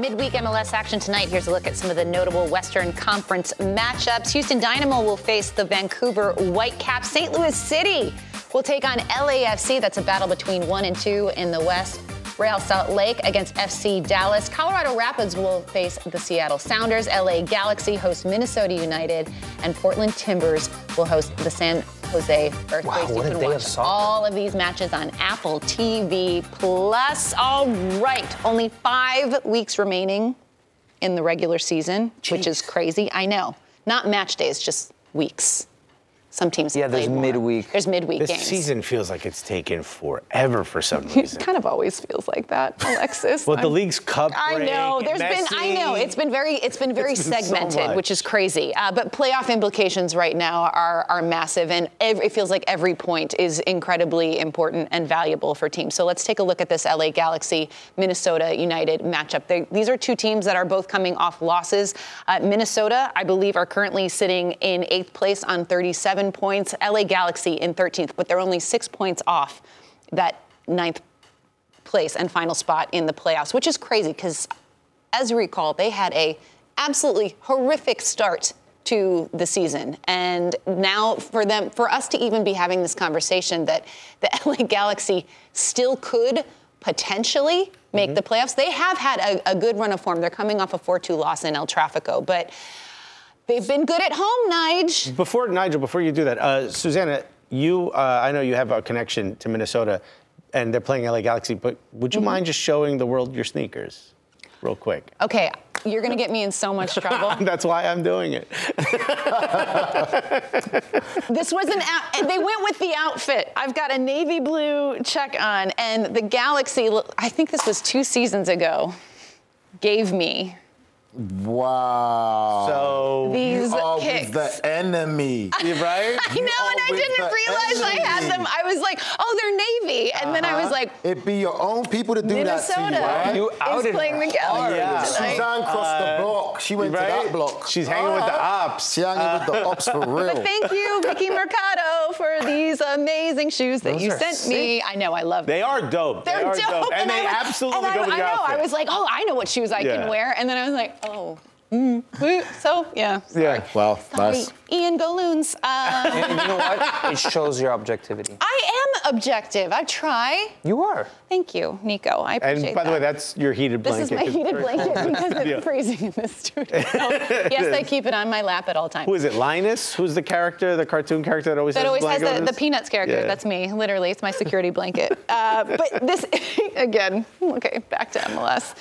Midweek MLS action tonight. Here's a look at some of the notable Western Conference matchups. Houston Dynamo will face the Vancouver Whitecaps. St. Louis City will take on LAFC. That's a battle between one and two in the West. Real Salt Lake against FC Dallas. Colorado Rapids will face the Seattle Sounders. LA Galaxy hosts Minnesota United. And Portland Timbers will host the San Jose Earthquakes. Wow, you what a can watch all of these matches on Apple TV Plus. All right, only five weeks remaining in the regular season, which is crazy. I know. Not match days, just weeks. Some teams Yeah, there's more. midweek. There's midweek This games. season feels like it's taken forever for some reason. It kind of always feels like that, Alexis. Well, the I'm- league's cup I break know. and There's been. I know. It's been very. It's been very It's been so segmented, which is crazy. Uh, but playoff implications right now are are massive, and ev it feels like every point is incredibly important and valuable for teams. So let's take a look at this LA Galaxy Minnesota United matchup. They, these are two teams that are both coming off losses. Uh, Minnesota, I believe, are currently sitting in eighth place on 37 points. LA Galaxy in 13th, but they're only six points off that ninth place and final spot in the playoffs, which is crazy because, as you recall, they had a absolutely horrific start to the season, and now for them, for us to even be having this conversation that the LA Galaxy still could potentially make mm-hmm. the playoffs, they have had a, a good run of form. They're coming off a 4-2 loss in El Trafico, but. They've been good at home, Nige. Before Nigel, before you do that, uh, Susannah, you, uh, I know you have a connection to Minnesota, and they're playing LA Galaxy. But would Mm-hmm. you mind just showing the world your sneakers, real quick? Okay, you're gonna get me in so much trouble. That's why I'm doing it. This was an out, and they went with the outfit. I've got a navy blue check on, and the Galaxy. I think this was two seasons ago. Gave me Wow. So these you are kicks. the enemy. right? I know, and I didn't the realize I had them. I was like, oh, they're navy, and then I was uh-huh. like, It'd be your own people to do Minnesota that to you, right? You is outed playing the Galaxy hard. tonight. Suzanne crossed the uh, block. She went right? to that block. She's hanging with the ops. She hanging with the ops for real. But thank you, Vicky Mercado, for these amazing shoes that Those you are sent me. I know, I love them. They are dope. They're they are dope, and, they I, absolutely and go I, with I know. outfit. I was like, oh, I know what shoes I Yeah. can wear, and then I was like, oh, mm, so yeah. yeah. Well, Sorry, nice. Ian Galoons. Uh, And you know what? It shows your objectivity. I am objective. I try. You are. Thank you, Nico. I appreciate And by the that. way, that's your heated blanket. This is my heated blanket because it's Yeah. freezing in this studio. yes, I keep it on my lap at all times. Who is it? Linus? Who's the character, the cartoon character that always that has always a has blanket the, the Peanuts character. Yeah. That's me, literally. It's my security blanket. Uh, but this, again, okay, back to MLS.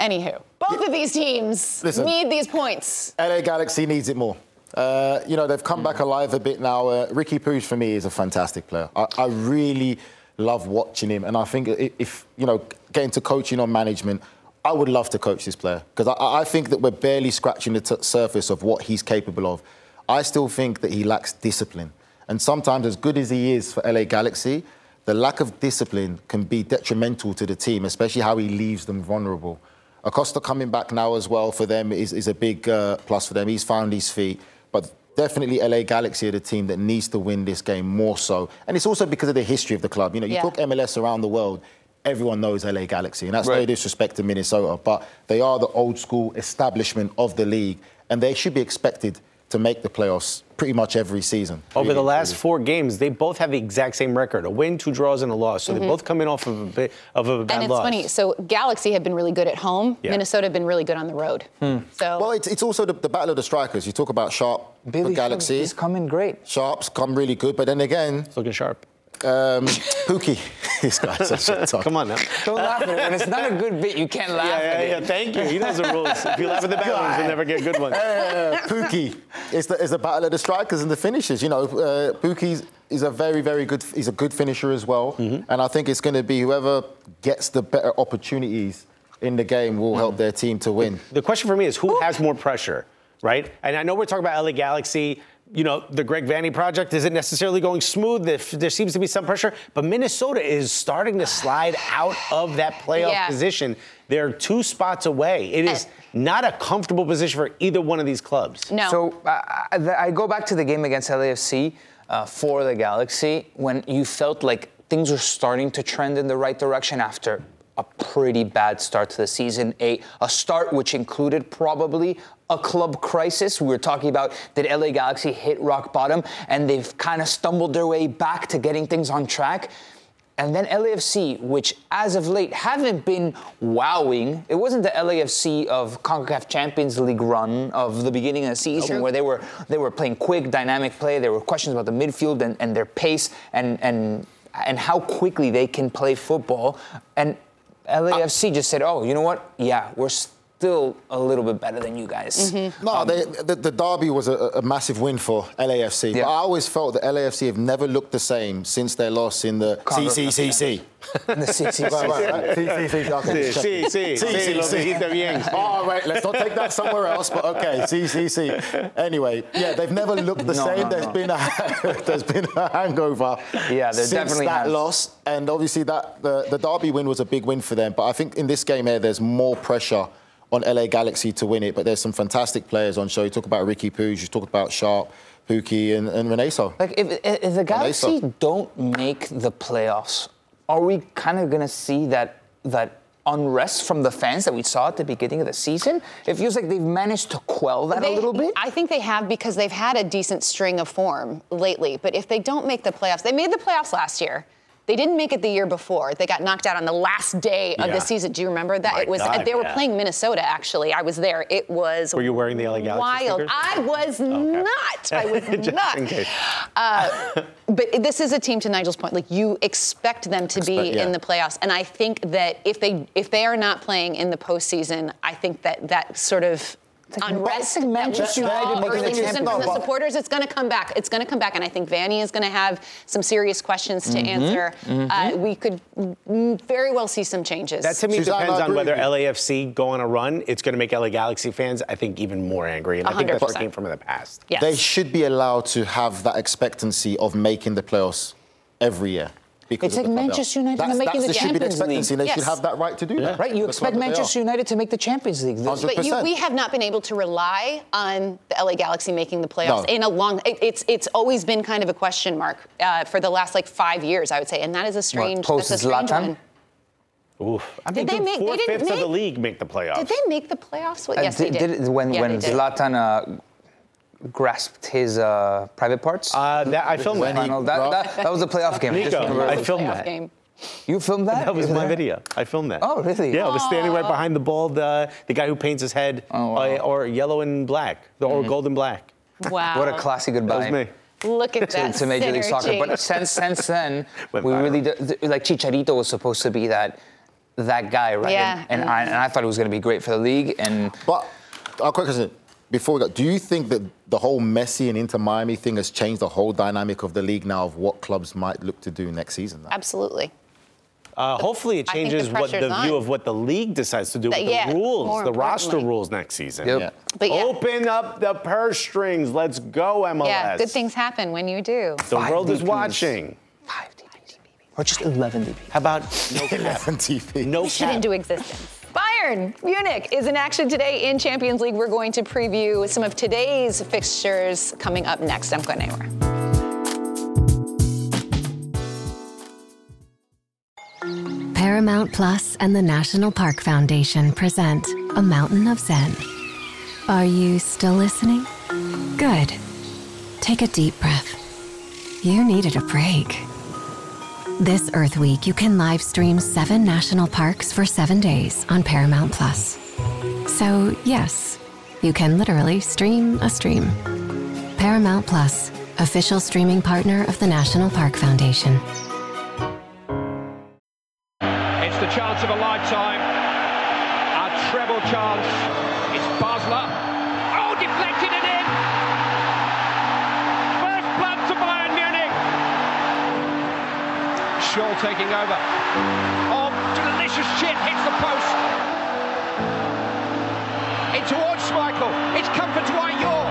Anywho, both of these teams Listen. need these points. LA Galaxy needs it more. Uh, you know, they've come back alive a bit now. Uh, Riqui Puig, for me, is a fantastic player. I, I really love watching him. And I think if, you know, getting to coaching or management, I would love to coach this player because I, I think that we're barely scratching the surface of what he's capable of. I still think that he lacks discipline. And sometimes, as good as he is for LA Galaxy, the lack of discipline can be detrimental to the team, especially how he leaves them vulnerable. Acosta coming back now as well for them is, is a big uh, plus for them. He's found his feet. But definitely LA Galaxy are the team that needs to win this game more so. And it's also because of the history of the club. You know, you Yeah. talk MLS around the world, everyone knows LA Galaxy. And that's no disrespect to Minnesota, but they are the old school establishment of the league. And they should be expected to make the playoffs pretty much every season. Over Really, the last really. four games, they both have the exact same record: a win, two draws, and a loss. So they both come in off of a bit of a bad Mm-hmm. And it's loss. funny. So Galaxy have been really good at home. Yeah. Minnesota have been really good on the road. Hmm. So Well, it's, it's also the, the battle of the strikers. You talk about Sharp, Billy the Galaxy. He's coming great. Sharp's come really good, but then again, It's looking sharp. Um, Pukki. this guy's such a tough. Come on now. Don't laugh at it. When it's not a good bit, you can't laugh Yeah, at yeah, it. yeah. Thank you. He knows the rules. If you laugh at the bad ones, you'll never get good ones. Uh, Pukki is the, is the battle of the strikers and the finishers. You know, uh, Pukki's is a very, very good. He's a good finisher as well, Mm-hmm. and I think it's going to be whoever gets the better opportunities in the game will Mm-hmm. help their team to win. The question for me is who has more pressure, right? And I know we're talking about LA Galaxy. You know, the Greg Vanney project isn't necessarily going smooth. There, there seems to be some pressure, but Minnesota is starting to slide out of that playoff Yeah. position. They're two spots away. It is not a comfortable position for either one of these clubs. no. So uh, I, I go back to the game against LAFC uh, for the Galaxy when you felt like things were starting to trend in the right direction after a pretty bad start to the season. A, a start which included probably a club crisis. We were talking about did LA Galaxy hit rock bottom and they've kind of stumbled their way back to getting things on track. And then LAFC, which as of late haven't been wowing. It wasn't the LAFC of CONCACAF Champions League run of the beginning of the season where they were they were playing quick, dynamic play. There were questions about the midfield and, and their pace and and and how quickly they can play football. And LAFC uh, just said, "Oh, you know what? Yeah, we're still a little bit better than you guys." No, they, the, the derby was a, a massive win for LAFC. Yeah. But I always felt that LAFC have never looked the same since their loss in the Congo- CCCC. In the. CCCC. All right, let's not take that somewhere else, but okay, CCC. Anyway, yeah, they've never looked the No, same. no, There's no. been a there's been a hangover. Yeah, there since definitely that has. loss, and obviously that the, the derby win was a big win for them. But I think in this game here, there's more pressure on LA Galaxy to win it. But there's some fantastic players on show. You talk about Riqui Puig, you talk about Sharp, Pukki, and, and Reynoso. Like if, if the Galaxy so. don't make the playoffs, are we kind of gonna see that that unrest from the fans that we saw at the beginning of the season? It feels like they've managed to quell that They- a little bit. I think they have because they've had a decent string of form lately. But if they don't make the playoffs, they made the playoffs last year. They didn't make it the year before. They got knocked out on the last day of Yeah. the season. Do you remember that? My it was God, they were yeah. playing Minnesota actually. I was there. It was Were you wearing the LA Galaxy wild. stickers? I was not. I was not. Uh, but this is a team to Nigel's point. Like you expect them to be yeah. in the playoffs, and I think that if they if they are not playing in the postseason, I think that that sort of unrest it's like that Manchester United making the early Champions from the supporters, it's going to come back. It's going to come back, and I think Vanney is going to have some serious questions to answer. Uh, we could very well see some changes. That to me Suzanne, I depends on agree whether. LAFC go on a run. It's going to make LA Galaxy fans, I think, even more angry. And I think that's what 100%. came from in the past. yes. They should be allowed to have that expectancy of making the playoffs every year. Because It's of like Manchester. United That's, making that's the there should be the Champions League. expectancy. They should have that right to do that. Right, you The expect club that they Manchester. United to make the Champions League. This- 100%. But you, we have not been able to rely on the LA Galaxy making the playoffs No. in a long. It, it's it's always been kind of a question mark uh, for the last like five years, I would say, and that is a strange. post that's a strange Zlatan? one. Oof. I Did mean, they dude, make- they four didn't fifths of the league make the playoffs. Did they make the playoffs? Well, Uh, yes, did, they did. did when Yeah, when did. Zlatan uh, grasped his uh, private parts. Uh, that, I filmed that. Final- that, that, that was a playoff game. I just Nico, remember. I filmed that. game. you filmed that? That was my video. I filmed that. Oh, really? Yeah, I was standing right behind the bald, uh, the guy who paints his head Oh, wow. Mm-hmm. uh, or yellow and black, or gold and black. Wow. What a classy goodbye. That goodbye. was me. Look at to, that. to Major League Soccer. But since since then, we really do, like Chicharito was supposed to be that that guy, right? Yeah. And, and, I, and I thought it was going to be great for the league. And But our quick question before we go, do you think that the whole Messi and Inter Miami thing has changed the whole dynamic of the league now of what clubs might look to do next season? now? Absolutely. Uh, hopefully, it I think the changes what the pressure's view on. of what the league decides to do That- with yeah, the rules, the roster rules next season. Yep. Yeah. But yeah, Open up the purse strings. Let's go, MLS. yeah, good things happen when you do. The Five world is watching. five DPs, or just 11 DPs. How about no cap? 11 TV. No Should cap. into existence. Bayern Munich is in action today in Champions League. We're going to preview some of today's fixtures coming up next. I'm Gwen Awer. Paramount Plus and the National Park Foundation present A Mountain of Zen. Are you still listening? Good. Take a deep breath. You needed a break. This Earth Week, you can live stream seven national parks for seven days on Paramount Plus. So, yes, you can literally stream a stream. Paramount Plus, official streaming partner of the National Park Foundation. It's the chance of a lifetime. A treble chance. It's Basler. Shaw taking over. Oh, delicious chip hits the post. In towards Schmeichel. It's comfort to Ayor. Cleared.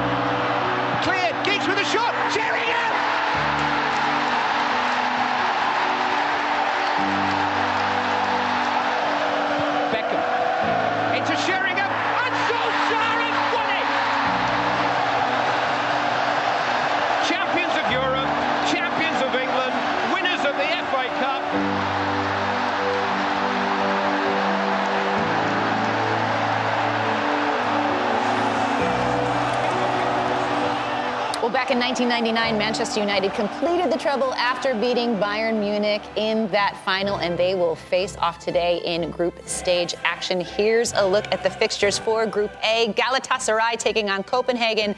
Back in 1999, Manchester United completed the treble after beating Bayern Munich in that final, and they will face off today in group stage action. Here's a look at the fixtures for Group A Galatasaray taking on Copenhagen,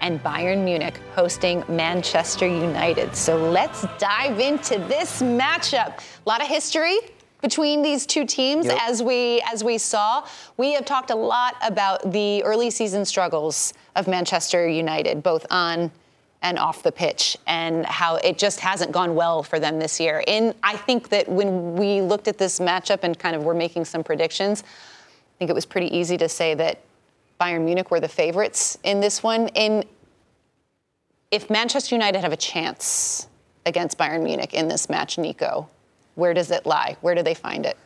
and Bayern Munich hosting Manchester United. So let's dive into this matchup. A lot of history between these two teams Yep. as we as we saw we have talked a lot about the early season struggles of Manchester United both on and off the pitch and how it just hasn't gone well for them this year. And I think that when we looked at this matchup and kind of were making some predictions I think it was pretty easy to say that Bayern Munich were the favorites in this one. In if Manchester United have a chance against Bayern Munich in this match Nico where does it lie? Where do they find it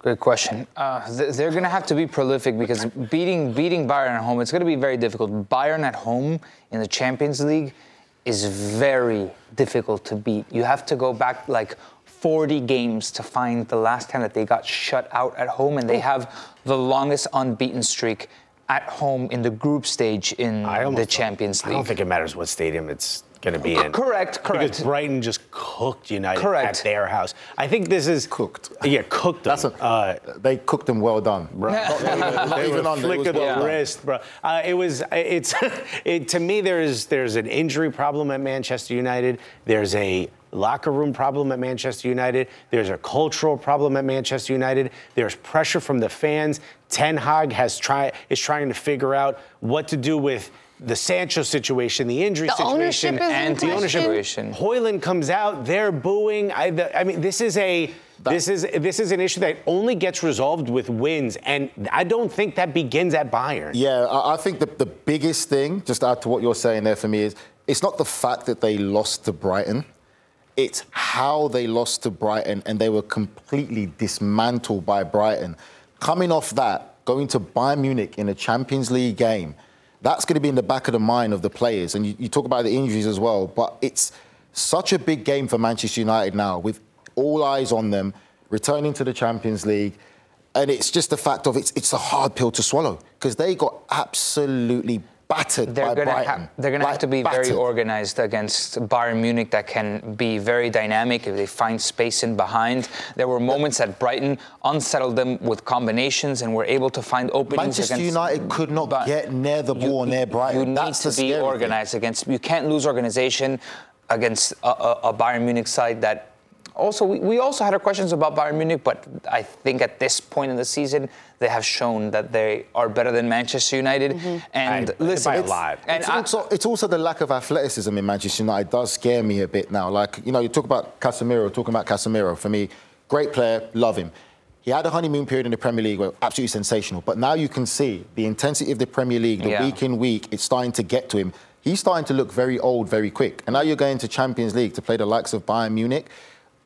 Great question. Uh, th- they're going to have to be prolific because beating beating Bayern at home, it's going to be very difficult. Bayern at home in the Champions League is very difficult to beat. You have to go back like 40 games to find the last time that they got shut out at home, and they have the longest unbeaten streak at home in the group stage in the Champions League. I don't think it matters what stadium it's going to be in. Correct, correct. Because Brighton just cooked United Correct. at their house. I think this is Cooked. Yeah, cooked them. That's a, uh, they cooked them well done. Not, not even, not They even were under, flick of the well done. wrist, bro. Uh, it was. It's. It, to me, there's there's an injury problem at Manchester United. There's a locker room problem at Manchester United. There's a cultural problem at Manchester United. There's pressure from the fans. Ten Hag has try is trying to figure out what to do with. The Sancho situation, the injury The ownership situation, is and the ownership. question. Højlund comes out, they're booing. I, the, I mean, this is a this is this is an issue that only gets resolved with wins, and I don't think that begins at Bayern. Yeah, I, I think the, the biggest thing, just to add to what you're saying there for me, is it's not the fact that they lost to Brighton. It's how they lost to Brighton and they were completely dismantled by Brighton. Coming off that, going to Bayern Munich in a Champions League game, that's going to be in the back of the mind of the players. And you, you talk about the injuries as well, but it's such a big game for Manchester United now with all eyes on them, returning to the Champions League. And it's just the fact of it's it's a hard pill to swallow because they got absolutely battered They're by gonna Brighton. ha- they're gonna have to be very organized against Bayern Munich that can be very dynamic if they find space in behind. There were moments that Brighton unsettled them with combinations and were able to find openings. Manchester against, United could not but get near the you- ball near Brighton. You need That's to be thing. organized against. You can't lose organization against a, a, a Bayern Munich side that. Also, we, we also had our questions about Bayern Munich, but I think at this point in the season, they have shown that they are better than Manchester United. Mm-hmm. And I- listen, by a it's- lot. And it's, I- also, it's also the lack of athleticism in Manchester United does scare me a bit now. Like, you know, you talk about Casemiro, talking about Casemiro, for me, great player, love him. He had a honeymoon period in the Premier League, where absolutely sensational. But now you can see the intensity of the Premier League, the Yeah. week in week, it's starting to get to him. He's starting to look very old very quick. And now you're going to Champions League to play the likes of Bayern Munich.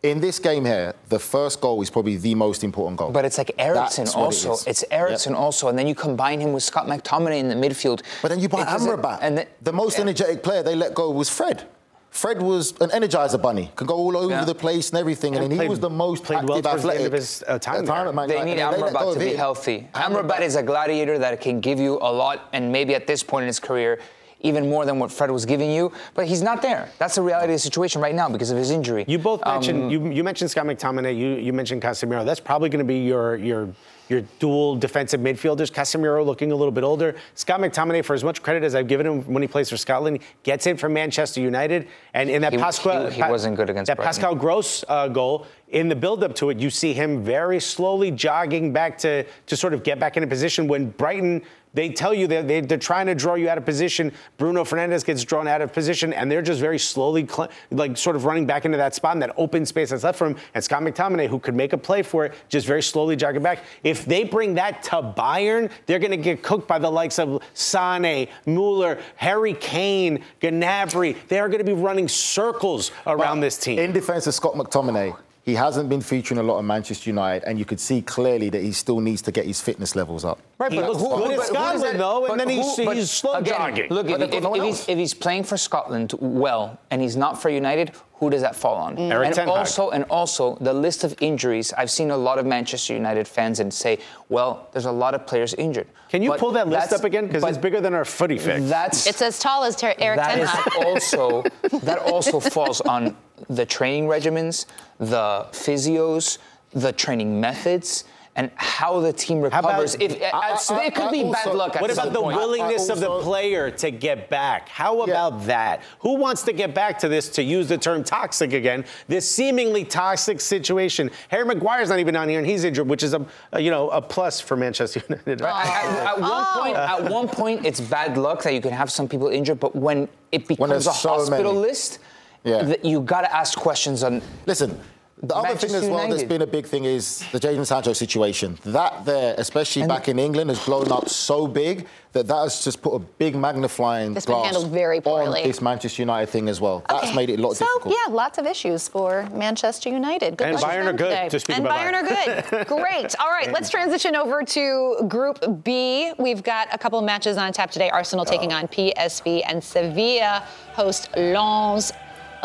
In this game here, the first goal is probably the most important goal. But it's like Eriksen That's what it also. it's Eriksen Yep. also, and then you combine him with Scott McTominay in the midfield. But then you buy Because Amrabat. and the- the most yeah. energetic player they let go was Fred. Fred was an energizer bunny, can go all over Yeah. the place and everything, and, And then he played- was the most played active well towards the end of his, uh, time at there. Man They United, need and let Amrabat of to be him. healthy. Amrabat is a gladiator that can give you a lot, and maybe at this point in his career, even more than what Fred was giving you. But he's not there. That's the reality of the situation right now because of his injury. You both mentioned Um, you, you mentioned Scott McTominay. You you mentioned Casemiro. That's probably going to be your your your dual defensive midfielders. Casemiro looking a little bit older. Scott McTominay, for as much credit as I've given him when he plays for Scotland, gets in from Manchester United. And in that He- Pascal, he- he wasn't good against that Brighton. Pascal Gross uh, goal. In the build-up to it, you see him very slowly jogging back to to sort of get back into position. When Brighton they tell you that they, they're trying to draw you out of position. Bruno Fernandes gets drawn out of position, and they're just very slowly, cl- like sort of running back into that spot in that open space that's left for him. And Scott McTominay, who could make a play for it, just very slowly jogging back. If they bring that to Bayern, they're going to get cooked by the likes of Sane, Mueller, Harry Kane, Gnabry. They are going to be running circles around this team. In defense of Scott McTominay, he hasn't been featuring a lot of Manchester United, and you could see clearly that he still needs to get his fitness levels up. Right, He but looks who, good who- at but who does Scotland, though, and then he's- who- but he's slow again, jogging. Look, if, if, no if he's, if he's playing for Scotland well and he's not for United, who does that fall on? Mm. Eric and Ten Hag. also, and also the list of injuries. I've seen a lot of Manchester United fans and say, "Well, there's a lot of players injured." Can you But pull that list up again? Because it's bigger than our footy fix. That's It's as tall as Ter- Eric Ten is Hag. also that also falls on the training regimens, the physios, the training methods, and how the team about- recovers. if I- I- so it could I be bad also- luck. At What some about the point. willingness of the player to get back? How about that? Who wants to get back to this, to use the term toxic again, this seemingly toxic situation? Harry Maguire's not even on here and he's injured, which is a, a, you know, a plus for Manchester United. At, at- at one oh. point, at one point, it's bad luck that you can have some people injured, but when it becomes there's a so hospital many. list, Yeah. th- you got to ask questions on. Listen, the other Manchester thing as well that's United. been a big thing is the Jadon Sancho situation. That there, especially And- back in England, has blown up so big that that has just put a big magnifying It's been glass handled very poorly. on this Manchester United thing as well. That's made it a lot so, difficult. yeah, lots of issues for Manchester United. Good And luck Bayern are good, today. to speak and about Bayern Bayern. are good. Great. All right, let's transition over to Group B. We've got a couple of matches on tap today. Arsenal taking on PSV and Sevilla host Lens.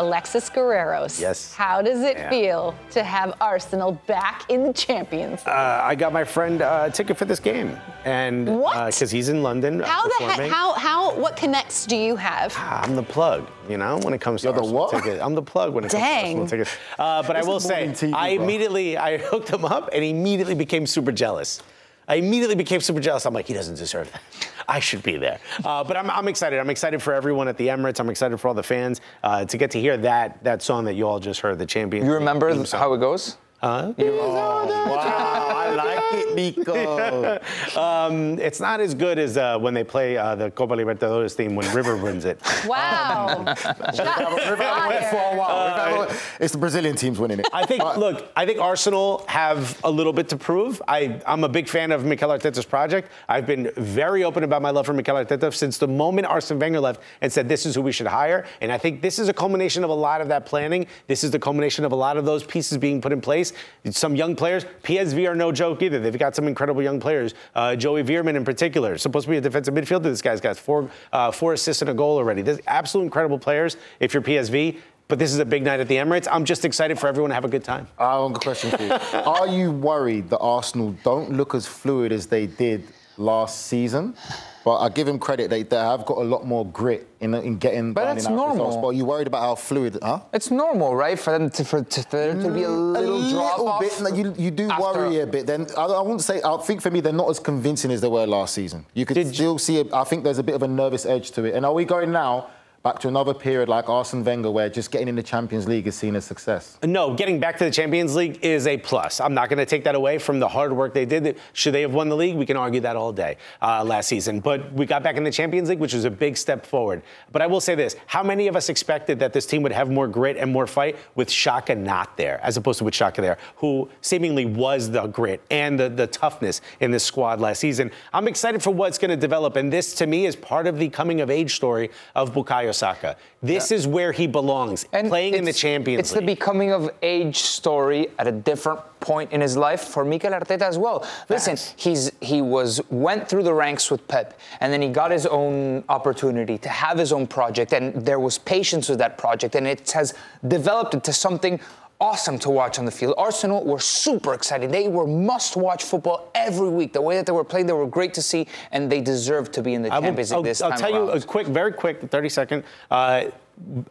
Alexis Guerreros. Yes. How does it Yeah. feel to have Arsenal back in the Champions? Uh, I got my friend uh, a ticket for this game, and What? because he's in London. uh, how the heck? How how? What connects do you have? I'm the plug, you know, when it comes to You're the Arsenal what? tickets. I'm the plug when it comes to Dang. Arsenal tickets. Uh, but I This will is say, TV, I bro. immediately I hooked him up, and he immediately became super jealous. I immediately became super jealous. I'm like, he doesn't deserve that. I should be there. Uh, but I'm, I'm excited. I'm excited for everyone at the Emirates. I'm excited for all the fans uh, to get to hear that that song that you all just heard, the champion. You remember how it goes? Huh? Wow, I like it, Nico. Um, it's not as good as uh, when they play uh, the Copa Libertadores theme when River wins it. Wow. We've had one for a while. We've had one- it's the Brazilian teams winning it. I think, look, I think Arsenal have a little bit to prove. I, I'm a big fan of Mikel Arteta's project. I've been very open about my love for Mikel Arteta since the moment Arsene Wenger left and said this is who we should hire. And I think this is a culmination of a lot of that planning. This is the culmination of a lot of those pieces being put in place. Some young players, PSV are no joke either. They've got some incredible young players. Uh, Joey Veerman in particular, supposed to be a defensive midfielder. This guy's got four, uh, four assists and a goal already. There's absolute incredible players if you're PSV. But this is a big night at the Emirates. I'm just excited for everyone to have a good time. I have a question for you. Are you worried that Arsenal don't look as fluid as they did last season? But I give him credit; they, they have got a lot more grit in, in getting. But that's out results. normal. But are you worried about how fluid? Huh? It's normal, right, for them to for, to, for there to be a mm, little, drop little off. bit. You, you do after- worry a bit. Then I, I won't say. I think for me, they're not as convincing as they were last season. You could Did still see. A, I think there's a bit of a nervous edge to it. And are we going now back to another period like Arsene Wenger, where just getting in the Champions League is seen as success? No, getting back to the Champions League is a plus. I'm not going to take that away from the hard work they did. Should they have won the league? We can argue that all day uh, last season. But we got back in the Champions League, which was a big step forward. But I will say this how many of us expected that this team would have more grit and more fight with Xhaka not there, as opposed to with Xhaka there, who seemingly was the grit and the, the toughness in this squad last season? I'm excited for what's going to develop. And this, to me, is part of the coming of age story of Bukayo Saka. This is where he belongs, and playing in the it's- Champions It's League. the becoming of age story at a different point in his life for Mikel Arteta as well. Listen, he's he was went through the ranks with Pep, and then he got his own opportunity to have his own project, and there was patience with that project, and it has developed into something awesome to watch on the field. Arsenal were super excited. They were must-watch football every week. The way that they were playing, they were great to see, and they deserved to be in the I Champions League I'll, this I'll time tell you a quick, very quick, 30 second. Uh,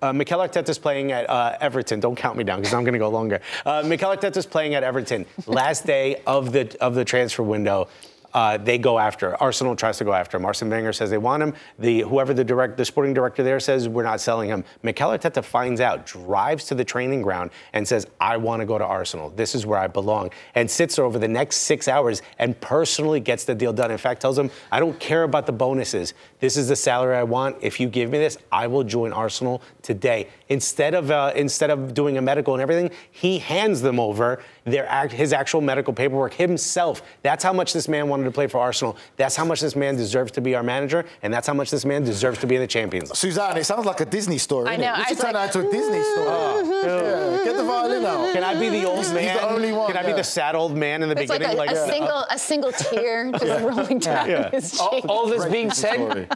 uh, Mikel Arteta's playing at uh, Everton. Don't count me down because I'm going to go longer. Uh, Mikel Arteta's playing at Everton. Last day of the of the transfer window. Uh, they go after Arsenal tries to go after him. Arsene Wenger says they want him. The whoever the direct the sporting director there says we're not selling him. Mikel Arteta finds out, drives to the training ground, and says I want to go to Arsenal. This is where I belong, and sits there over the next six hours and personally gets the deal done. In fact, tells him I don't care about the bonuses. This is the salary I want. If you give me this, I will join Arsenal today. Instead of uh, instead of doing a medical and everything, he hands them over their act, his actual medical paperwork himself. That's how much this man wanted to play for Arsenal. That's how much this man deserves to be our manager, and that's how much this man deserves to be in the Champions. League. Suzanne, it sounds like a Disney story. I innit? know, We should turn like, that into a Disney story. yeah, get the violin out. Can I be the old man? He's the only one. Can I be yeah. the sad old man in the It's like beginning? a, a uh, single a single tear just rolling down Yeah. his all, cheek. all this being said,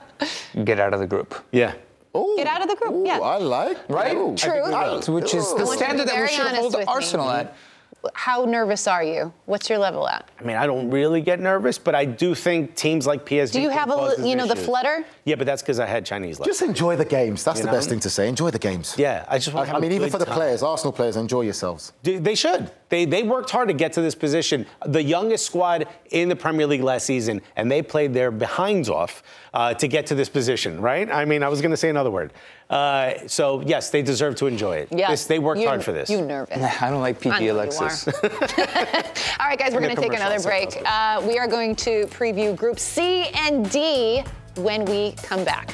get out of the group. yeah. Ooh, Get out of the group, ooh, yeah. I like. Right? Ooh. True. Which is the I want you to standard that we should hold with me. Arsenal at. How nervous are you? What's your level at? I mean, I don't really get nervous, but I do think teams like PSG. Do you have a you know, the flutter? Yeah, but that's because I had Chinese left. Just enjoy the games. That's You the know? best thing to say. Enjoy the games. yeah, I just want to I, have I mean, a even good for the time. players, Arsenal players, enjoy yourselves. They- They should. They, they worked hard to get to this position. The youngest squad in the Premier League last season, and they played their behinds off uh, to get to this position, right? I mean, I was going to say another word. Uh, so, yes, they deserve to enjoy it. Yeah. This- they worked You- hard for this. You nervous? I don't like I know PG you Alexis. are. All right, guys, we're going to take another break. Uh, we are going to preview Group C and D when we come back.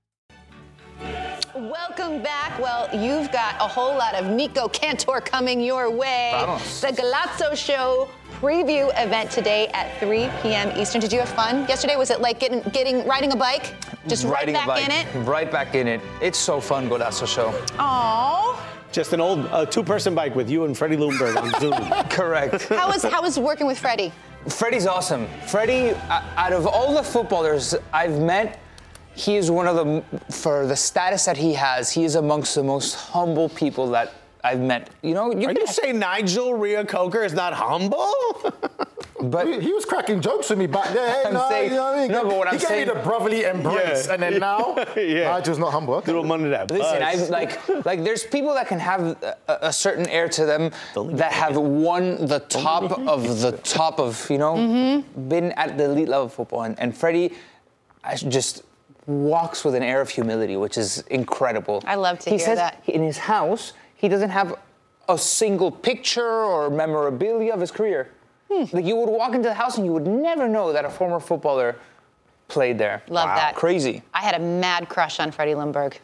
Welcome back. Well, you've got a whole lot of Nico Cantor coming your way. Vamos. The Golazo Show preview event today at 3 p.m. Eastern. Did you have fun yesterday? Was it like getting, getting riding a bike? Just Riding right a back bike, in it? Right back in it. It's so fun, Golazo Show. Aww. Just an old uh, two-person bike with you and Freddie Ljungberg on Zoom. Correct. How was how was working with Freddie? Freddie's awesome. Freddie, uh, out of all the footballers I've met, he is one of the, for the status that he has, he is amongst the most humble people that I've met. You know, you Are you saying Nigel Reo-Coker is not humble? but He, he was cracking jokes with me back there. I'm no, saying- you know what I mean? no, but what he I'm gave saying- me the brotherly embrace, Yeah. and then now, Yeah. Nigel's not humble. Okay. Little money that Listen. I've like like there's people that can have a, a certain air to them that have won the top of the top of you know Mm-hmm. been at the elite level of football, and, and Freddie I just walks with an air of humility, which is incredible. I love to he hear says that. In his house, he doesn't have a single picture or memorabilia of his career. Hmm. Like you would walk into the house and you would never know that a former footballer played there. Love that. Crazy. I had a mad crush on Freddie Ljungberg.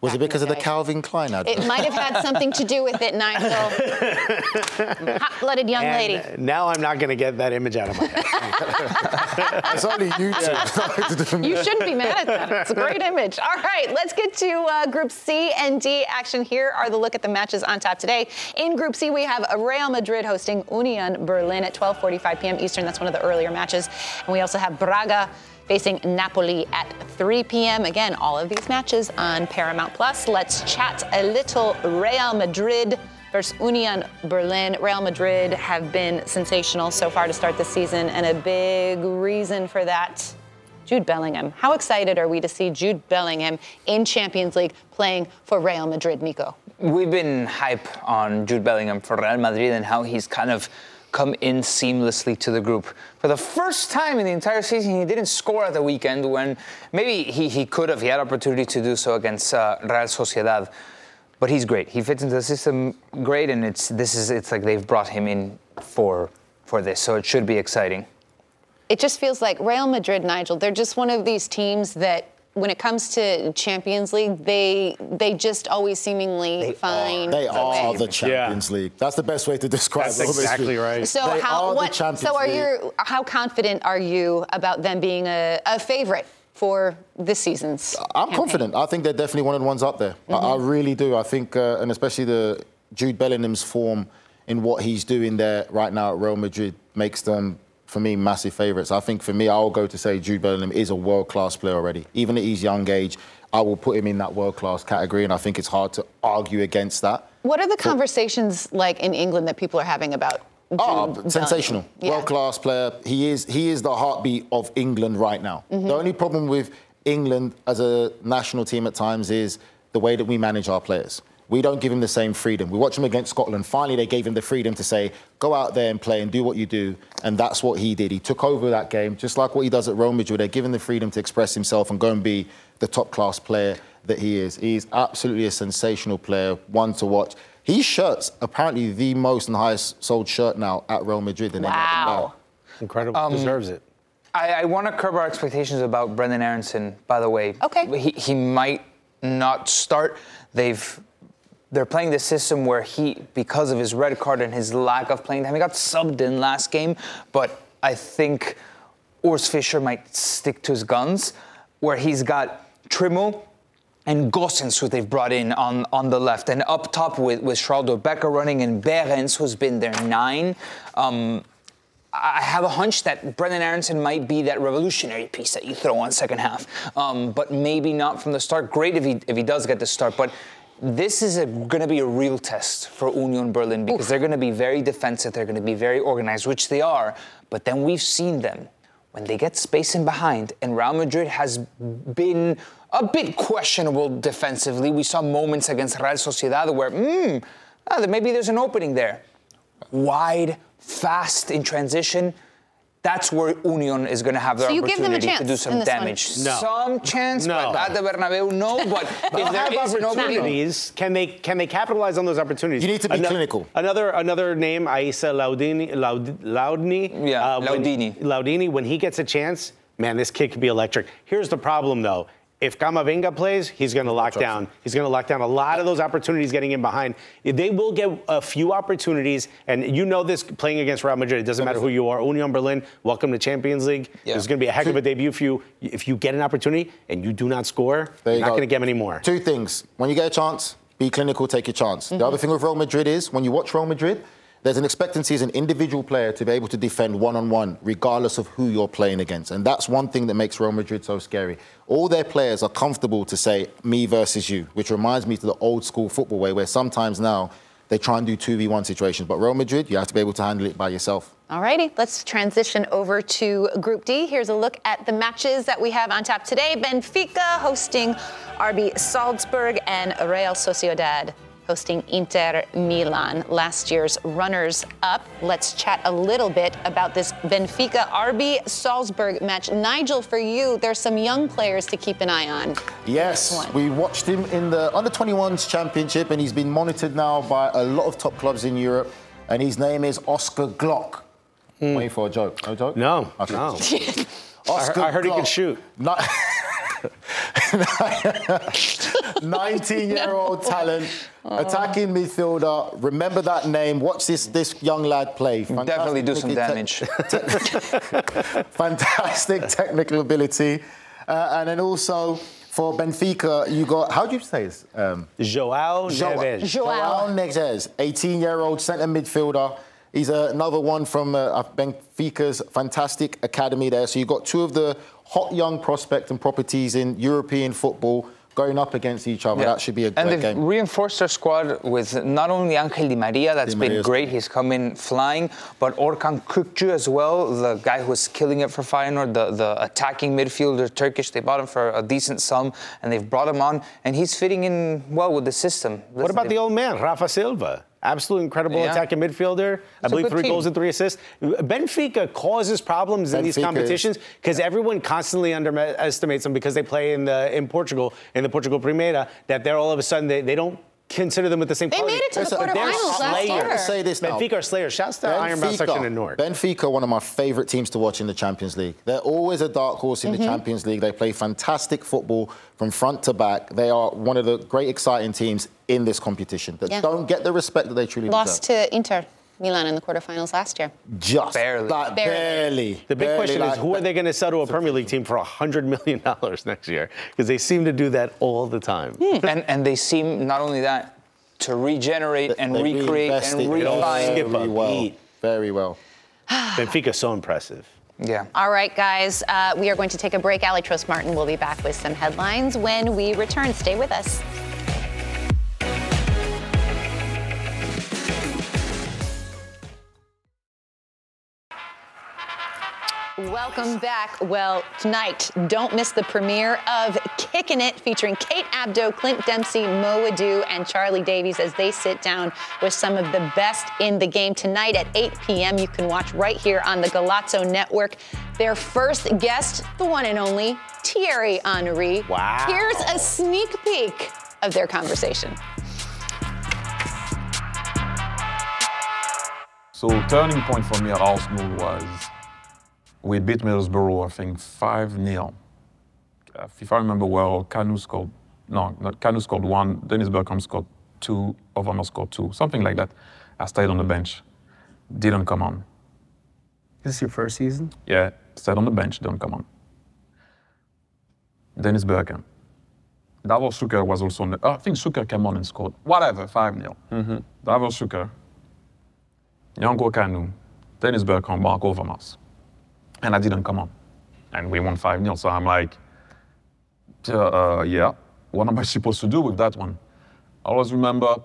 Was it because the of the. Calvin Klein advert? It might have had something to do with it, Nigel. Hot-blooded young lady. Now I'm not going to get that image out of my head. it's only YouTube. You shouldn't be mad at that. It's a great image. All right, let's get to uh, Group C and D action. Here are the look at the matches on top today. In Group C, we have Real Madrid hosting Union Berlin at 12:45 p.m. Eastern. That's one of the earlier matches. And we also have Braga facing Napoli at 3 p.m. Again, all of these matches on Paramount Plus. Let's chat a little Real Madrid versus Union Berlin. Real Madrid have been sensational so far to start the season, and a big reason for that. Jude Bellingham. How excited are we to see Jude Bellingham in Champions League playing for Real Madrid, Nico? We've been hype on Jude Bellingham for Real Madrid and how he's kind of come in seamlessly to the group. For the first time in the entire season, he didn't score at the weekend when maybe he, he could have. He had opportunity to do so against uh, Real Sociedad. But he's great. He fits into the system great, and it's this is it's like they've brought him in for for this, so it should be exciting. It just feels like Real Madrid, Nigel, they're just one of these teams that when it comes to Champions League, they they just always seemingly find They a are way. the Champions League. That's the best way to describe That's Real Madrid. exactly right. So They how are the what? Champions So are League. you? How confident are you about them being a, a favorite for this season's? I'm campaign? confident. I think they're definitely one of the ones up there. I, I Mm-hmm. really do. I think, uh, and especially the Jude Bellingham's form in what he's doing there right now at Real Madrid makes them, for me, massive favourites. I think for me, I'll go to say Jude Bellingham is a world class player already. Even at his young age, I will put him in that world class category, and I think it's hard to argue against that. What are the conversations like in England that people are having about? Oh, Jude sensational. Bellingham? Yeah. World class player. He is he is the heartbeat of England right now. Mhm. The only problem with England as a national team at times is the way that we manage our players. We don't give him the same freedom. We watch him against Scotland. Finally, they gave him the freedom to say, go out there and play and do what you do. And that's what he did. He took over that game, just like what he does at Real Madrid. They're giving the freedom to express himself and go and be the top class player that he is. He's absolutely a sensational player, one to watch. His shirt's apparently the most and highest sold shirt now at Real Madrid. And they let him know. Incredible. Um, Deserves it. I, I want to curb our expectations about Brenden Aaronson. By the way, okay, he, he might not start. They've they're playing the system where he, because of his red card and his lack of playing time, he got subbed in last game. But I think Urs Fischer might stick to his guns, where he's got Trimmel and Gosens, who they've brought in on, on the left, and up top with, with Sheraldo Becker running and Behrens, who's been their nine. Um, I have a hunch that Brenden Aaronson might be that revolutionary piece that you throw on second half, um, but maybe not from the start. Great if he if he does get the start, but this is going to be a real test for Union Berlin because they're going to be very defensive. They're going to be very organized, which they are. But then we've seen them when they get space in behind, and Real Madrid has been a bit questionable defensively. We saw moments against Real Sociedad where, hmm, ah, maybe there's an opening there. Wide, fast in transition. That's where Union is going to have the So you give them a opportunity to do some damage. No. Some chance, No. but at the Bernabeu, no. But They'll if there have is an opportunities, can they can they capitalize on those opportunities? You need to be Ano- clinical. Another another name, Aisa Laudini, Laud, Laudni. Yeah, uh, when- Laudini. Laudini. When he gets a chance, man, this kid could be electric. Here's the problem though. If Camavinga plays, he's going to lock down. He's going to lock down a lot of those opportunities getting in behind. They will get a few opportunities, and you know this playing against Real Madrid. It doesn't matter who you are. Union Berlin, welcome to Champions League. Yeah. It's going to be a heck of a debut for you. If you get an opportunity and you do not score, There you're you not go. going to get many more. Two things. When you get a chance, be clinical, take your chance. The mm-hmm. other thing with Real Madrid is when you watch Real Madrid, there's an expectancy as an individual player to be able to defend one on one, regardless of who you're playing against. And that's one thing that makes Real Madrid so scary. All their players are comfortable to say, me versus you, which reminds me to the old school football way where sometimes now they try and do 2v1 situations. But Real Madrid, you have to be able to handle it by yourself. Alrighty, let's transition over to Group D. Here's a look at the matches that we have on tap today. Benfica hosting RB Salzburg and Real Sociedad hosting Inter Milan, last year's runners up. Let's chat a little bit about this Benfica RB Salzburg match. Nigel, for you, there's some young players to keep an eye on. Yes, we watched him in the under 21s championship, and he's been monitored now by a lot of top clubs in Europe. And his name is Oscar Gloukh. Hmm. Waiting for a joke. No joke? No, Okay. no. Oscar I heard he Glock. could shoot. Ni- 19 year old talent, attacking midfielder. Remember that name. Watch this this young lad play. definitely do some Fantastic damage. Fantastic technical ability. Uh, and then also for Benfica, you got, how do you say this? Um, Joao Neves. Joao Neves, 18 year old centre midfielder. He's uh, another one from uh, Benfica's fantastic academy there. So you've got two of the hot young prospect and properties in European football going up against each other. Yeah. That should be a and great they've game. reinforced their squad with not only Angel Di Maria, that's Di been Maria's- great, he's come in flying, but Orkun Kökçü as well, the guy who's killing it for Feyenoord, the, the attacking midfielder, Turkish. They bought him for a decent sum, and they've brought him on, and he's fitting in well with the system. What about the old man, Rafa Silva? Absolute incredible Yeah. attacking midfielder. I believe three team. goals and three assists. Benfica causes problems in these competitions because everyone constantly underestimates them because they play in the in Portugal in the Portugal Primera. That they're all of a sudden they, they don't consider them with the same. They quality. made it to the But quarterfinals last slayers. year. Say this now. Benfica are slayers. Shouts to Ironbound section in Newark. Benfica, one of my favourite teams to watch in the Champions League. They're always a dark horse in Mm-hmm. the Champions League. They play fantastic football from front to back. They are one of the great, exciting teams in this competition that Yeah. don't get the respect that they truly Lost deserve. to Inter Milan in the quarterfinals last year. Just Barely. like Barely. barely. The big Barely question is like- who are they going to sell to a Premier League team for $100 million next year? Because they seem to do that all the time. and and they seem not only that to regenerate and They recreate and refine. skip a well. Very well. Benfica so impressive. Yeah. All right, guys, uh, we are going to take a break. Ali Trost Martin will be back with some headlines when we return. Stay with us. Welcome back. Well, tonight, don't miss the premiere of Kicking It featuring Kate Abdo, Clint Dempsey, Mo Edu, and Charlie Davies as they sit down with some of the best in the game. Tonight at 8 p.m., you can watch right here on the Golazo Network. Their first guest, the one and only Thierry Henry. Wow. Here's a sneak peek of their conversation. So turning point for me at Arsenal was we beat Middlesbrough, I think, 5 0. If I remember well, Kanu scored, no, not Kanu scored one, Dennis Bergkamp scored two, Overmars scored two, something like that. I stayed on the bench, didn't come on. Is this your first season? Yeah, stayed on the bench, didn't come on. Dennis Bergkamp. Davor Suker was also on the, oh, I think Suker came on and scored. Whatever, 5 0. Mm-hmm. Davor Suker, Nwankwo Kanu, Dennis Bergkamp, Marc Overmars. And I didn't come on. And we won 5 0. So I'm like, uh, yeah, what am I supposed to do with that one? I always remember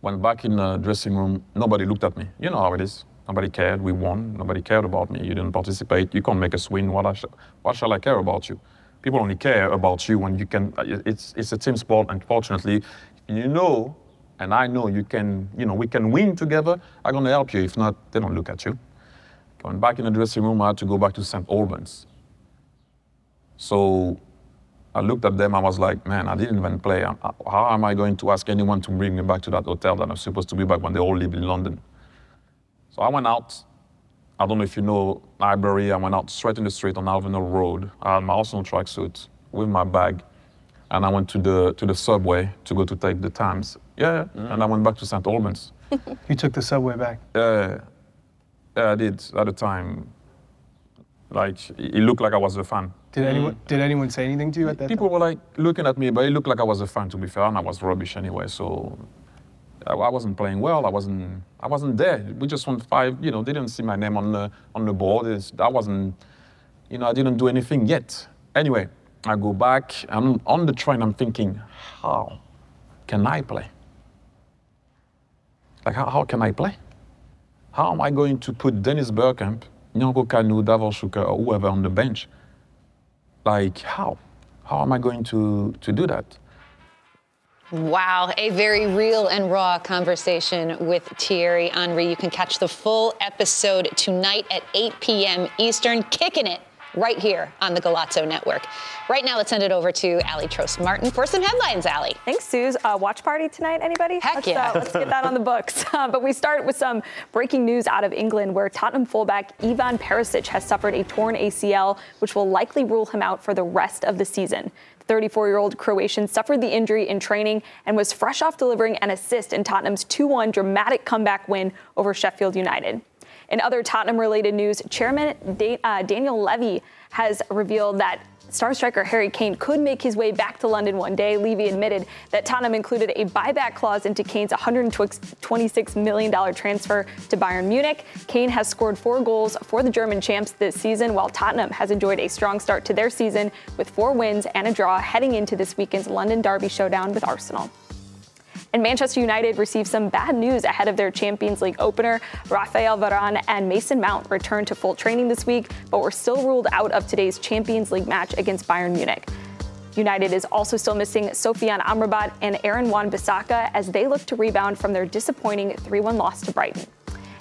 when back in the dressing room, nobody looked at me. You know how it is. Nobody cared. We won. Nobody cared about me. You didn't participate. You can't make us win. What, sh- what shall I care about you? People only care about you when you can. uh, It's, it's a team sport, unfortunately. you know, and I know you can, you know, we can win together. I'm going to help you. If not, they don't look at you. Going back in the dressing room, I had to go back to St. Albans. So I looked at them, I was like, man, I didn't even play. How am I going to ask anyone to bring me back to that hotel that I'm supposed to be back when they all live in London? So I went out. I don't know if you know Highbury. I went out straight in the street on Avenell Road. I had my Arsenal tracksuit with my bag. And I went to the to the subway to go to take the Times. Yeah, mm. and I went back to St. Albans. You took the subway back. Yeah, yeah, I did at the time. Like it looked like I was a fan. Did anyone did anyone say anything to you at that? People were like looking at me, but it looked like I was a fan. To be fair, and I was rubbish anyway. So I, I wasn't playing well. I wasn't. I wasn't there. We just won five. You know, they didn't see my name on the on the board. It's, I wasn't. You know, I didn't do anything yet. Anyway, I go back. I'm on the train. I'm thinking, how can I play? Like, how, how can I play? How am I going to put Dennis Bergkamp, Nwankwo Kanu, Davor Suker, or whoever on the bench? Like, how? How am I going to, to do that? Wow, a very real and raw conversation with Thierry Henry. You can catch the full episode tonight at 8 p.m. Eastern, kicking it right here on the Golazo Network. Right now, let's send it over to Ali Trost Martin for some headlines, Ali. Thanks, Suze. Uh, watch party tonight, anybody? Heck let's, yeah. Uh, let's get that on the books. Uh, but we start with some breaking news out of England where Tottenham fullback Ivan Perisic has suffered a torn ACL, which will likely rule him out for the rest of the season. 34 year old Croatian suffered the injury in training and was fresh off delivering an assist in Tottenham's 2 1 dramatic comeback win over Sheffield United. In other Tottenham related news, Chairman da- uh, Daniel Levy has revealed that star striker Harry Kane could make his way back to London one day. Levy admitted that Tottenham included a buyback clause into Kane's $126 million transfer to Bayern Munich. Kane has scored four goals for the German champs this season, while Tottenham has enjoyed a strong start to their season with four wins and a draw heading into this weekend's London Derby showdown with Arsenal. And Manchester United received some bad news ahead of their Champions League opener. Rafael Varane and Mason Mount returned to full training this week, but were still ruled out of today's Champions League match against Bayern Munich. United is also still missing Sofyan Amrabat and Aaron Wan-Bissaka as they look to rebound from their disappointing 3-1 loss to Brighton.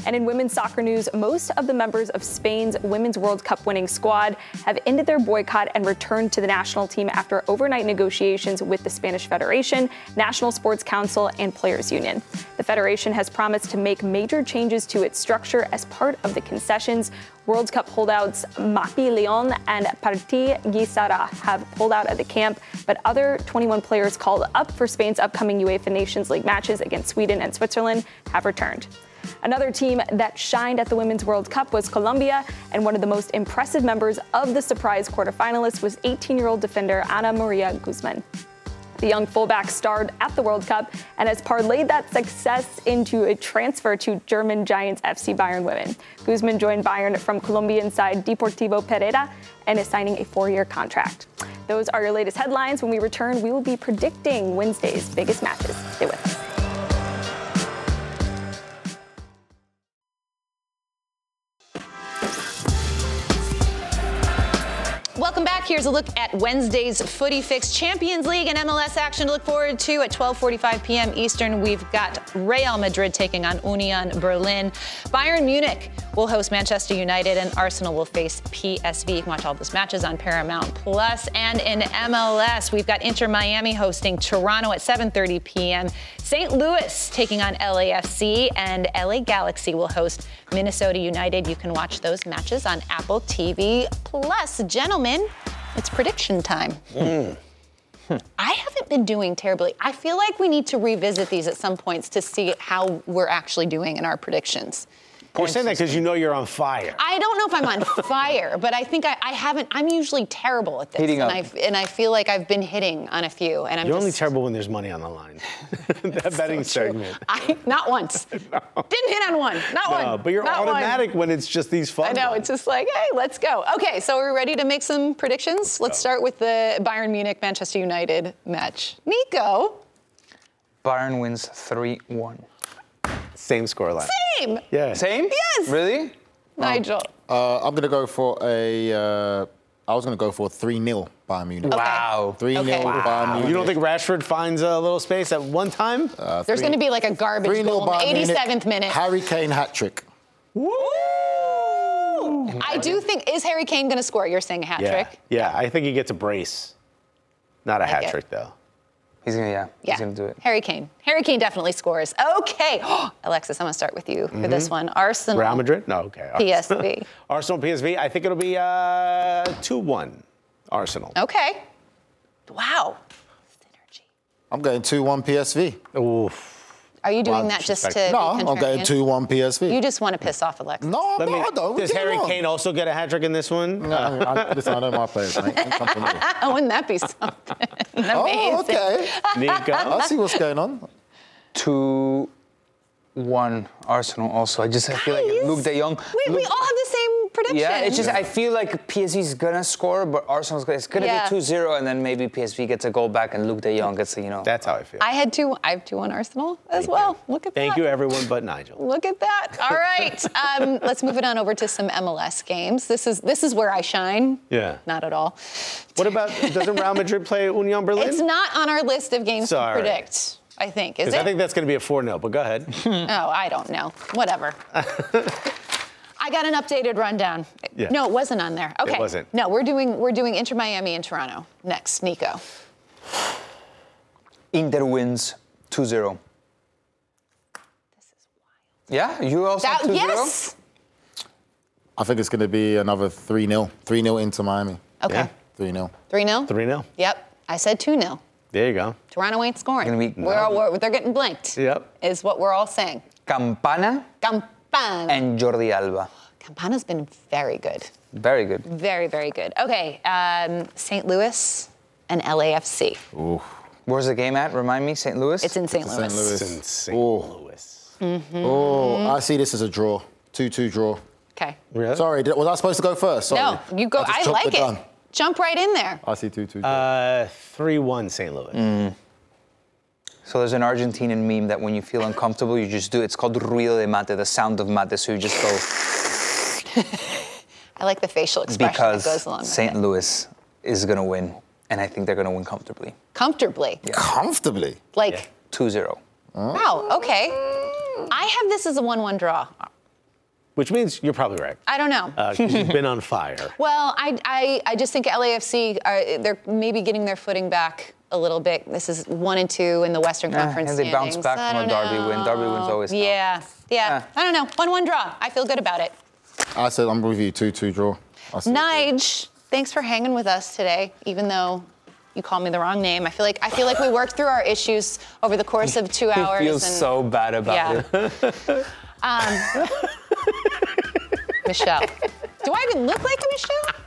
And in women's soccer news, most of the members of Spain's Women's World Cup winning squad have ended their boycott and returned to the national team after overnight negotiations with the Spanish Federation, National Sports Council, and Players Union. The Federation has promised to make major changes to its structure as part of the concessions. World Cup holdouts Mapi Leon and Patri Guijarro have pulled out of the camp, but other 21 players called up for Spain's upcoming UEFA Nations League matches against Sweden and Switzerland have returned. Another team that shined at the Women's World Cup was Colombia, and one of the most impressive members of the surprise quarterfinalists was 18 year old defender Ana Maria Guzman. The young fullback starred at the World Cup and has parlayed that success into a transfer to German Giants FC Bayern Women. Guzman joined Bayern from Colombian side Deportivo Pereira and is signing a four year contract. Those are your latest headlines. When we return, we will be predicting Wednesday's biggest matches. Stay with us. Welcome back. Here's a look at Wednesday's Footy Fix Champions League and MLS action to look forward to at 12:45 p.m. Eastern. We've got Real Madrid taking on Union Berlin. Bayern Munich will host Manchester United, and Arsenal will face PSV. You can watch all those matches on Paramount Plus. And in MLS, we've got Inter Miami hosting Toronto at 7:30 p.m. St. Louis taking on LAFC, and LA Galaxy will host Minnesota United. You can watch those matches on Apple TV Plus. Gentlemen, it's prediction time. Hmm. I haven't been doing terribly. I feel like we need to revisit these at some points to see how we're actually doing in our predictions. You're saying that because you know you're on fire. I don't know if I'm on fire, but I think I, I haven't. I'm usually terrible at this, Heating and up. I and I feel like I've been hitting on a few, and I'm You're just only terrible when there's money on the line. that betting segment. I, not once. Didn't hit on one. Not No, one. but you're Not one. automatic when it's just these fun. I know. It's just like, hey, let's go. Okay, so we're ready to make some predictions. Let's start with the Bayern Munich Manchester United match. Nico, Bayern wins 3 1. Same scoreline. same. Yeah. Same? Yes. Really? Nigel. Uh, I'm going to go for a. Uh, I was going to go for 3 0 Bayern Munich. Wow. 3 0 Okay. Bayern Munich. You don't think Rashford finds a little space at one time? Uh, There's going to be like a garbage goal in the 87th minute. Harry Kane hat trick. Woo! I do think is Harry Kane going to score? You're saying a hat yeah. trick? Yeah, I think he gets a brace. Not a Like hat it. trick, though. He's gonna, yeah, Yeah. he's gonna do it. Harry Kane. Harry Kane definitely scores. Okay. Alexis, I'm going to start with you for this one. Arsenal. Real Madrid? No, okay. PSV. Arsenal, PSV. I think it'll be uh, 2 1 Arsenal. Okay. Wow. Synergy. I'm going 2 1 PSV. Oof. Are you doing Wow, that just to. No, be I'm going 2 1 PSV. You just want to piss off Alexis. no, Let no, me- I don't. Does Harry along. Kane also get a hat trick in this one? No, I, listen, I know my players, mate. Don't come for me. Wouldn't that be something? Oh, Amazing. Oh, okay. Nico? I see what's going on. 2 1 Arsenal also. I just I feel like Luuk de Jong. Wait, we all have the same prediction. Yeah, it's just I feel like PSV's gonna score, but Arsenal's gonna, it's gonna Yeah. be 2-0, and then maybe PSV gets a goal back, and Luuk De Jong gets, a, you know. That's how I feel. I had two. I have two on Arsenal as well. Look at Thank that. Thank you, everyone but Nigel. Look at that. All right. Um, let's move it on over to some MLS games. This is this is where I shine. Yeah. Not at all. What about, doesn't Real Madrid play Union Berlin? It's not on our list of games Sorry. to predict. I think is it? I think that's going to be a 4 0, but go ahead. oh, I don't know. Whatever. I got an updated rundown. Yeah. No, it wasn't on there. Okay. It wasn't. No, we're doing we're doing Inter Miami and Toronto next. Nico. Inter wins 2-0. Yeah, you also That, 2-0? yes. I think it's going to be another 3 0. 3 0 Inter Miami. Okay. 3 0. Three 0 3 0. Yep. I said two 0 There you go. Toronto ain't scoring. Gonna be- we're all, we're, they're getting blanked. Yep. Is what we're all saying. Campana Campana. And Jordi Alba. Campana's been very good. Very good. Very, very good. Okay. Um, St. Louis and LAFC. Where's the game at? Remind me, St. Louis? It's in St. St. Louis. Louis. In St. Oh. Louis. Oh, I see this as a draw. 2 2 draw. Okay. Really? Sorry, did, was I supposed to go first? Sorry. No, you go. just I, like it. gun. Jump right in there. I see 2 2 Uh, 3 1 St. Louis. So there's an Argentinian meme that when you feel uncomfortable, you just do. It's called ruido de mate, the sound of mate. So you just go I like the facial expression that goes because along with St. Louis is gonna win, and I think they're gonna win comfortably. Comfortably. Comfortably. Like, 2-0. wow, okay. I have this as a 1 1 draw. which means you're probably right. I don't know. Uh, 'cause you've been on fire. Well, I, I, I just think LAFC are they're maybe getting their footing back a little bit. This is one and two in the Western Yeah, Conference and they bounce back I from a don't derby win. Derby wins always count. Yeah, yeah. I don't know. One-one draw. I feel good about it. I said I'm with you. Two-two draw. Nige, thanks for hanging with us today, even though you called me the wrong name. I feel like I feel like we worked through our issues over the course of two He hours. feels and, so bad about Yeah. it. Um, Michelle. Do I even look like a Michelle?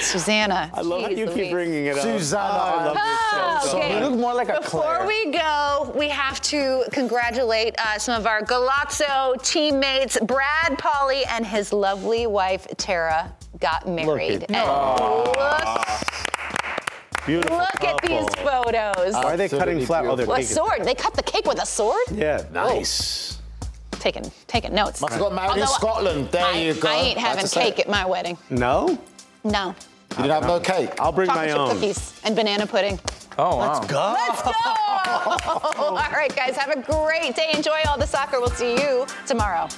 Susannah. I love how Jeez you keep bringing it up. Susannah, Oh, I love Oh, this show. okay. You look more like a Before Claire. we go, we have to congratulate uh, some of our Golazo teammates. Brad Polly and his lovely wife Tara got married. at- look, Beautiful look at these photos. Why are they cutting Absolutely flat? Oh, they're What taking- sword? They cut the cake with a sword? Yeah, nice. Taking, taking notes. Must have got married in Scotland. There I, you go. I ain't having cake at my wedding. No? No. You didn't have no cake. I'll bring Chocolate my chip own. cookies and banana pudding. Oh, wow. Let's go. Let's go! all right, guys, have a great day. Enjoy all the soccer. We'll see you tomorrow.